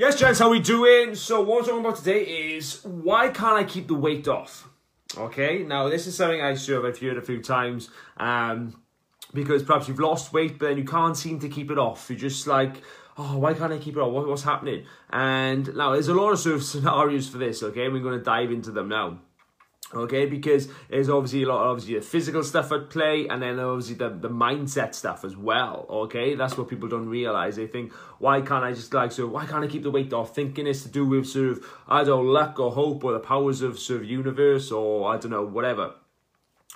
Yes, gents, how we doing? So what I'm talking about today is why can't I keep the weight off? Okay, now this is something I sure I've heard a few times. Um, because perhaps you've lost weight, but then you can't seem to keep it off. You're just like, oh, why can't I keep it off? What, what's happening? And now there's a lot of sort of scenarios for this. Okay, we're going to dive into them now okay because there's obviously a lot of obviously the physical stuff at play and then obviously the, the mindset stuff as well okay? That's what people don't realize. They think why can't i just like so why can't i keep the weight off? Thinking it's to do with sort of i don't know luck or hope or the powers of sort of universe or i don't know whatever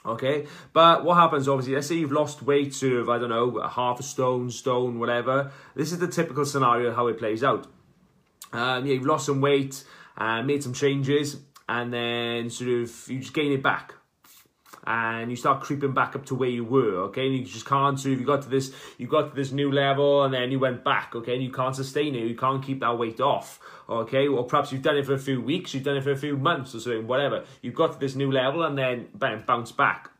Okay, but what happens obviously, let's say you've lost weight sort of, I don't know, half a stone, stone, whatever. This is the typical scenario how it plays out. Um, yeah, you've lost some weight, uh, made some changes, and then sort of you just gain it back and you start creeping back up to where you were, okay? And you just can't sort of you got to this you got to this new level and then you went back, okay? And you can't sustain it, you can't keep that weight off, okay? Or perhaps you've done it for a few weeks, you've done it for a few months or something, whatever. You've got to this new level and then bam, bounce back.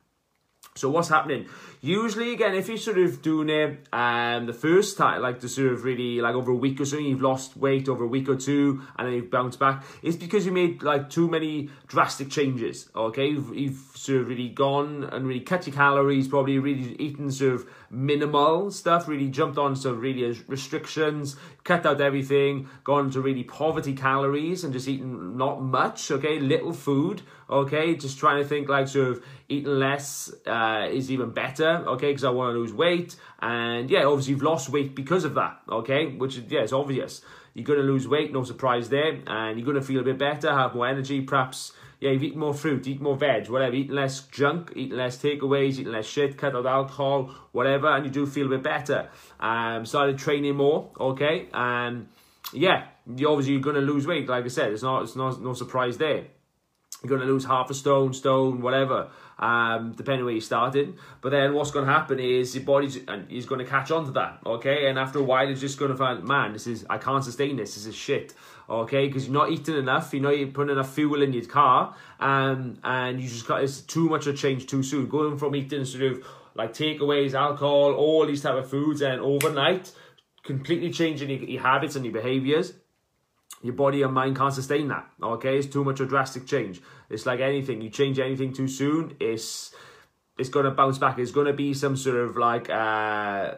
So what's happening? Usually, again, if you're sort of doing it um, the first time, like the sort of really like over a week or so, you've lost weight over a week or two, and then you've bounced back. It's because you made like too many drastic changes. Okay, you've, you've sort of really gone and really cut your calories, probably really eaten sort of minimal stuff, really jumped on some really restrictions, cut out everything, gone to really poverty calories and just eating not much, okay, little food, okay, just trying to think like sort of eating less uh, is even better, okay, because I want to lose weight. And yeah, obviously you've lost weight because of that, okay, which yeah, it's obvious. You're going to lose weight, no surprise there, and you're going to feel a bit better, have more energy, perhaps yeah, you've eaten more fruit, eat more veg, whatever, eating less junk, eating less takeaways, eating less shit, cut out alcohol, whatever, and you do feel a bit better. Um, started training more, okay, and yeah, you obviously you're gonna lose weight. Like I said, it's not it's not no surprise there. You're going to lose half a stone, stone, whatever, um, depending where you started. But then what's going to happen is your body's and he's going to catch on to that, okay? And after a while, it's just going to find, man, this is I can't sustain this. This is shit, okay? Because you're not eating enough, you know, you're putting enough fuel in your car, um, and you just got it's too much of change too soon. Going from eating sort of like takeaways, alcohol, all these type of foods, and overnight, completely changing your, your habits and your behaviors your body and mind can't sustain that. Okay, it's too much a drastic change. It's like anything. You change anything too soon, it's it's gonna bounce back. It's gonna be some sort of like uh,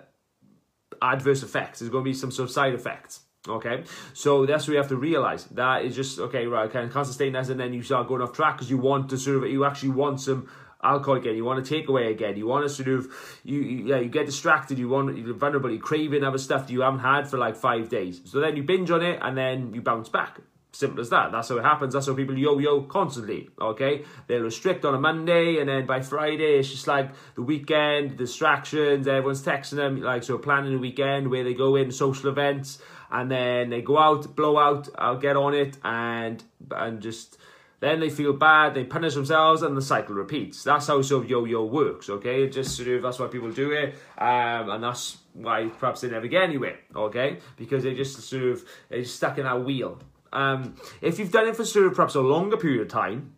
adverse effects. There's gonna be some sort of side effects. Okay, so that's what you have to realize. That is just okay, right? Okay, can't sustain that, and then you start going off track because you want to sort of you actually want some alcohol again. You want to take away again. You want to sort of you, you yeah you get distracted. You want you're vulnerable. you're craving other stuff that you haven't had for like five days. So then you binge on it and then you bounce back. Simple as that. That's how it happens. That's how people yo-yo constantly. Okay, they'll restrict on a Monday, and then by Friday it's just like the weekend, distractions. Everyone's texting them like so, planning the weekend where they go in social events, and then they go out, blow out. I'll get on it, and and just then they feel bad, they punish themselves, and the cycle repeats. That's how sort of yo-yo works, okay? Just sort of, that's why people do it, um, and that's why perhaps they never get anywhere, okay? Because they just sort of, they're stuck in that wheel. Um, if you've done it for sort of perhaps a longer period of time,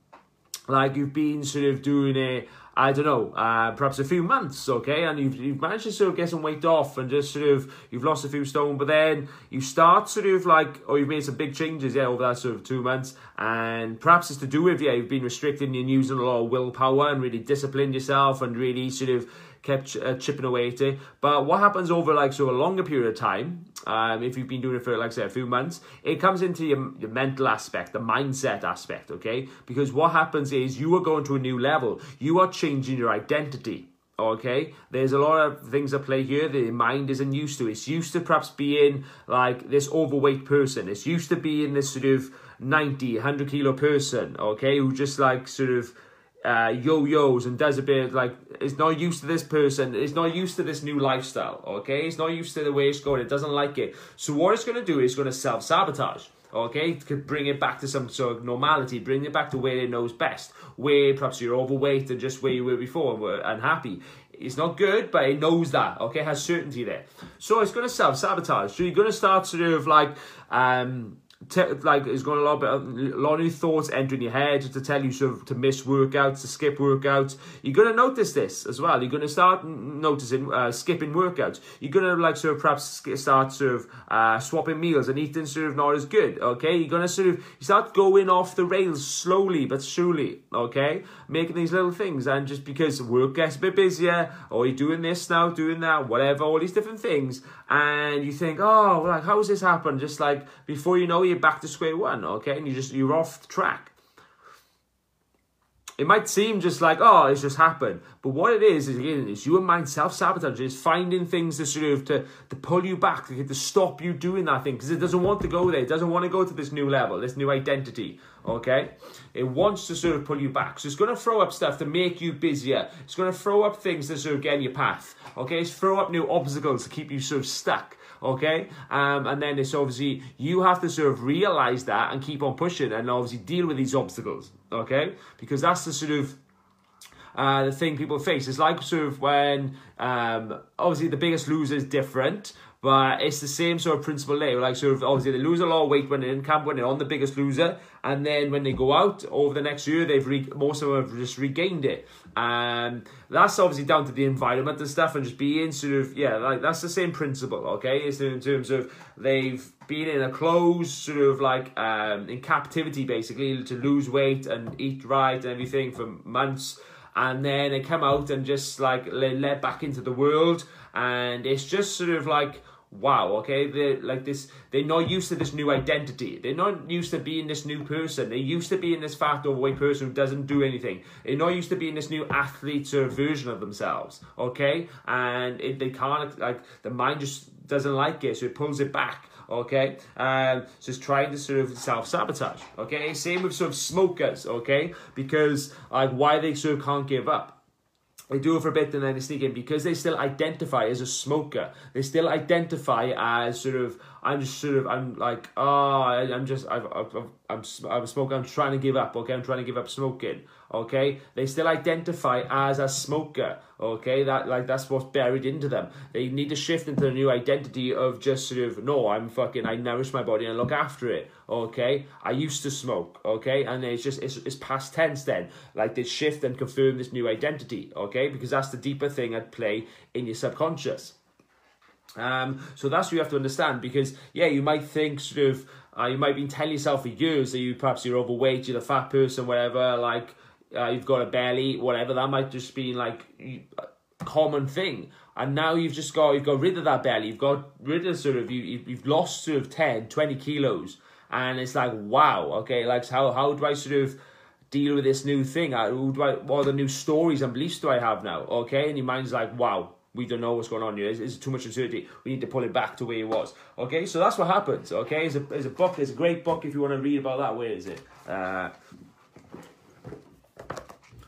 like you've been sort of doing it I don't know, uh, perhaps a few months, okay, and you've, you've managed to sort of get some weight off and just sort of, you've lost a few stone, but then you start sort of like, oh, you've made some big changes, yeah, over that sort of two months, and perhaps it's to do with, yeah, you've been restricting and using a lot of willpower and really disciplined yourself and really sort of kept uh, chipping away at it. But what happens over like so a longer period of time, um, if you've been doing it for like say a few months, it comes into your, your mental aspect, the mindset aspect, okay? Because what happens is you are going to a new level. You are changing your identity. Okay, there's a lot of things at play here your mind isn't used to. It's used to perhaps being like this overweight person. It's used to being this sort of 90, 100 kilo person, okay, who just like sort of uh, yo-yos and does a bit like it's not used to this person it's not used to this new lifestyle okay? It's not used to the way it's going it doesn't like it. So what it's going to do is going to self-sabotage okay? To bring it back to some sort of normality bring it back to where it knows best where perhaps you're overweight and just where you were before and were unhappy. It's not good but it knows that okay? It has certainty there. So it's going to self-sabotage. So you're going to start sort of like um te- like it's got a lot of a lot of new thoughts entering your head to tell you sort of to miss workouts, to skip workouts. You're gonna notice this as well. You're gonna start noticing uh, skipping workouts. You're gonna like sort of perhaps start sort of uh, swapping meals and eating sort of not as good. Okay, you're gonna sort of you start going off the rails slowly but surely. Okay, making these little things and just because work gets a bit busier or you're doing this now, doing that, whatever, all these different things, and you think, oh, like how's this happen? Just like before you know, you're back to square one. Okay, and you just you're off the track. It might seem just like, oh, it's just happened. But what it is, is again, is your mind self-sabotage. It's finding things to sort of, to, to pull you back, to, to stop you doing that thing. Because it doesn't want to go there. It doesn't want to go to this new level, this new identity. Okay? It wants to sort of pull you back. So it's going to throw up stuff to make you busier. It's going to throw up things to sort of get in your path. Okay? It's throw up new obstacles to keep you sort of stuck okay? Um, and then it's obviously you have to sort of realize that and keep on pushing and obviously deal with these obstacles, okay? Because that's the sort of uh, the thing people face. It's like sort of when um, obviously the biggest loser is different, but it's the same sort of principle there. Like sort of obviously they lose a lot of weight when they're in camp when they're on the biggest loser, and then when they go out over the next year, they've re- most of them have just regained it. And that's obviously down to the environment and stuff, and just being sort of yeah, like that's the same principle. Okay, it's in terms of they've been in a closed sort of like um, in captivity basically to lose weight and eat right and everything for months and then they come out and just like let back into the world and it's just sort of like wow okay they're like this they're not used to this new identity. They're not used to being this new person. They're used to being this fat overweight person who doesn't do anything. They're not used to being this new athlete or version of themselves okay? And it, they can't like the mind just doesn't like it so it pulls it back okay? So it's trying to sort of self-sabotage, okay? Same with sort of smokers, okay? Because like why they sort of can't give up. They do it for a bit and then they sneak in because they still identify as a smoker. They still identify as sort of I'm just sort of I'm like oh I'm just I've, I've, I'm I'm a smoker. I'm trying to give up. Okay, I'm trying to give up smoking. Okay, they still identify as a smoker. Okay, that like that's what's buried into them. They need to shift into a new identity of just sort of no, I'm fucking I nourish my body and look after it. Okay, I used to smoke. Okay, and it's just it's, it's past tense then. Like they shift and confirm this new identity. Okay, because that's the deeper thing at play in your subconscious. Um, so that's what you have to understand because yeah, you might think sort of uh, you might be telling yourself for years that you perhaps you're overweight, you're a fat person, whatever. Like uh, you've got a belly, whatever. That might just be like a common thing. And now you've just got you've got rid of that belly. You've got rid of sort of you you've lost sort of 10, 20 kilos, and it's like wow, okay, like how how do I sort of deal with this new thing? How do I, what are the new stories and beliefs do I have now? Okay, and your mind's like wow, we don't know what's going on here. It's, it's, too much uncertainty. We need to pull it back to where it was. Okay, so that's what happens. Okay, it's a, it's a book. It's a great book if you want to read about that. Where is it? Uh,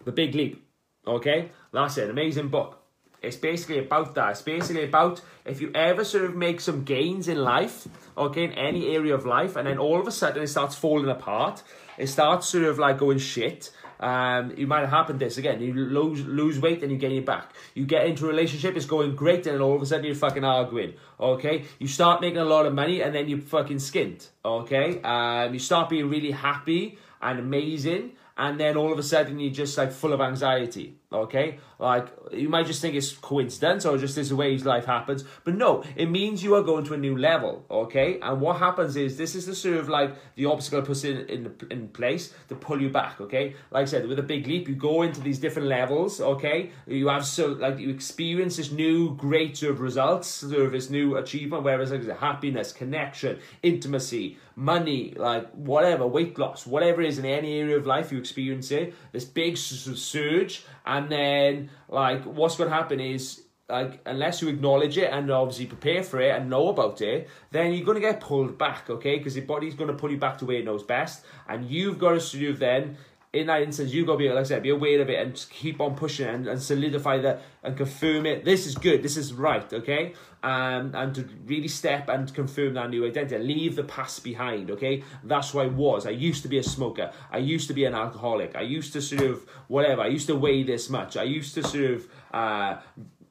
the Big Leap. Okay, that's it. Amazing book. It's basically about that. It's basically about if you ever sort of make some gains in life, okay, in any area of life, and then all of a sudden it starts falling apart. It starts sort of like going shit um, you might have happened this again. You lose lose weight and you gain it back. You get into a relationship, it's going great, and all of a sudden you're fucking arguing. Okay, you start making a lot of money and then you're fucking skint. Okay, um, you start being really happy and amazing, and then all of a sudden you're just like full of anxiety. Okay, like you might just think it's coincidence or just this is the way his life happens, but no, it means you are going to a new level. Okay, and what happens is this is the sort of like the obstacle puts in in in place to pull you back. Okay, like I said, with a big leap, you go into these different levels. Okay, you have so like you experience this new great sort of results, sort of this new achievement, whereas like happiness, connection, intimacy, money, like whatever, weight loss, whatever it is in any area of life, you experience it. This big surge and then like what's going to happen is like unless you acknowledge it and obviously prepare for it and know about it, then you're going to get pulled back, okay? Because your body's going to pull you back to where it knows best, and you've got to sort of then in that instance, you've got to be, like I said, be aware of it and keep on pushing and, and solidify that and confirm it. This is good. This is right. Okay. Um, and to really step and confirm that new identity. Leave the past behind. Okay. That's who I was. I used to be a smoker. I used to be an alcoholic. I used to sort of whatever. I used to weigh this much. I used to sort of uh,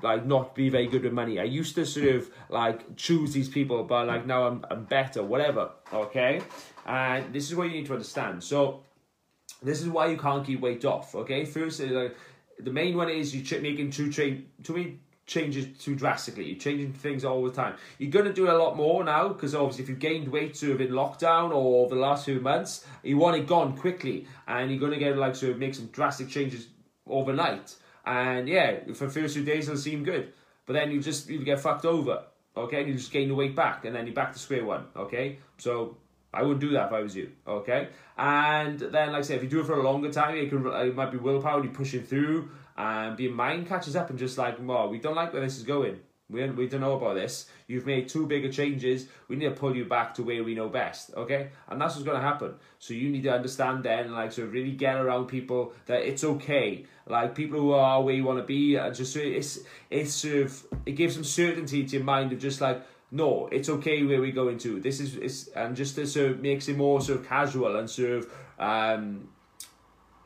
like not be very good with money. I used to sort of like choose these people, but like now I'm I'm better, whatever. Okay, and this is what you need to understand. So this is why you can't keep weight off. Okay, first, uh, like the main one is you ch- making two train too many changes too drastically. You're changing things all the time. You're going to do a lot more now because obviously if you've gained weight sort of in lockdown or the last few months, you want it gone quickly and you're going to get like sort of make some drastic changes overnight. And yeah, for the first few days it'll seem good, but then you just you get fucked over. Okay, and you just gain the weight back, and then you're back to square one. Okay, so I wouldn't do that if I was you. Okay, and then like I say, if you do it for a longer time, it can it might be willpower. You pushing through, and your mind catches up and just like, well, we don't like where this is going. We don't, we don't know about this. You've made too big of changes. We need to pull you back to where we know best, okay? And that's what's going to happen. So you need to understand then, like, so really get around people that it's okay. Like people who are where you want to be, and just it's it's sort of it gives some certainty to your mind of just like no, it's okay where we go into. This is it's and just to sort of makes it more sort of casual and sort of um,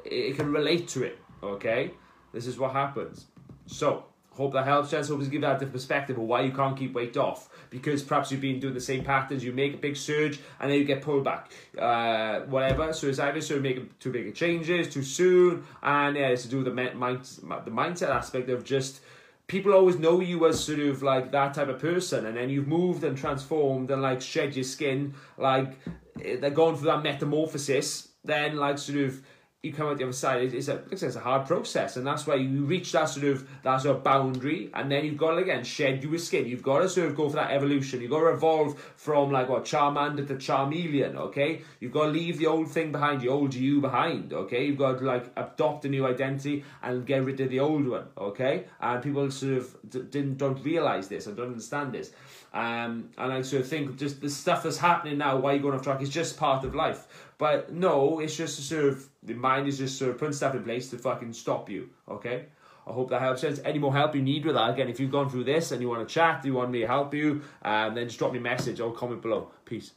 it, it can relate to it. Okay, this is what happens. So Hope that helps, gents. Hope to give that the perspective of why you can't keep weight off. Because perhaps you've been doing the same patterns, you make a big surge and then you get pulled back. Uh, whatever. So it's either of making too big changes too soon, and yeah, it's to do with the mind, the mindset aspect of just people always know you as sort of like that type of person, and then you've moved and transformed and like shed your skin, like eh, they're going through that metamorphosis. Then like sort of you come out the other side, it's, a, it's a hard process, and that's why you reach that sort of that sort of boundary, and then you've got to again shed your skin. You've got to sort of go for that evolution. You've got to evolve from like what Charmander to Charmeleon. Okay, you've got to leave the old thing behind, the old you behind. Okay, you've got to like adopt a new identity and get rid of the old one. Okay, and people sort of didn't don't realize this and don't understand this. Um, and I sort of think just the stuff that's happening now, why you're going off track, is just part of life. But no, it's just a sort of the mind is just sort of putting stuff in place to fucking stop you. Okay. I hope that helps. Any more help you need with that, again, if you've gone through this and you want to chat, you want me to help you, um, then just drop me a message or comment below. Peace.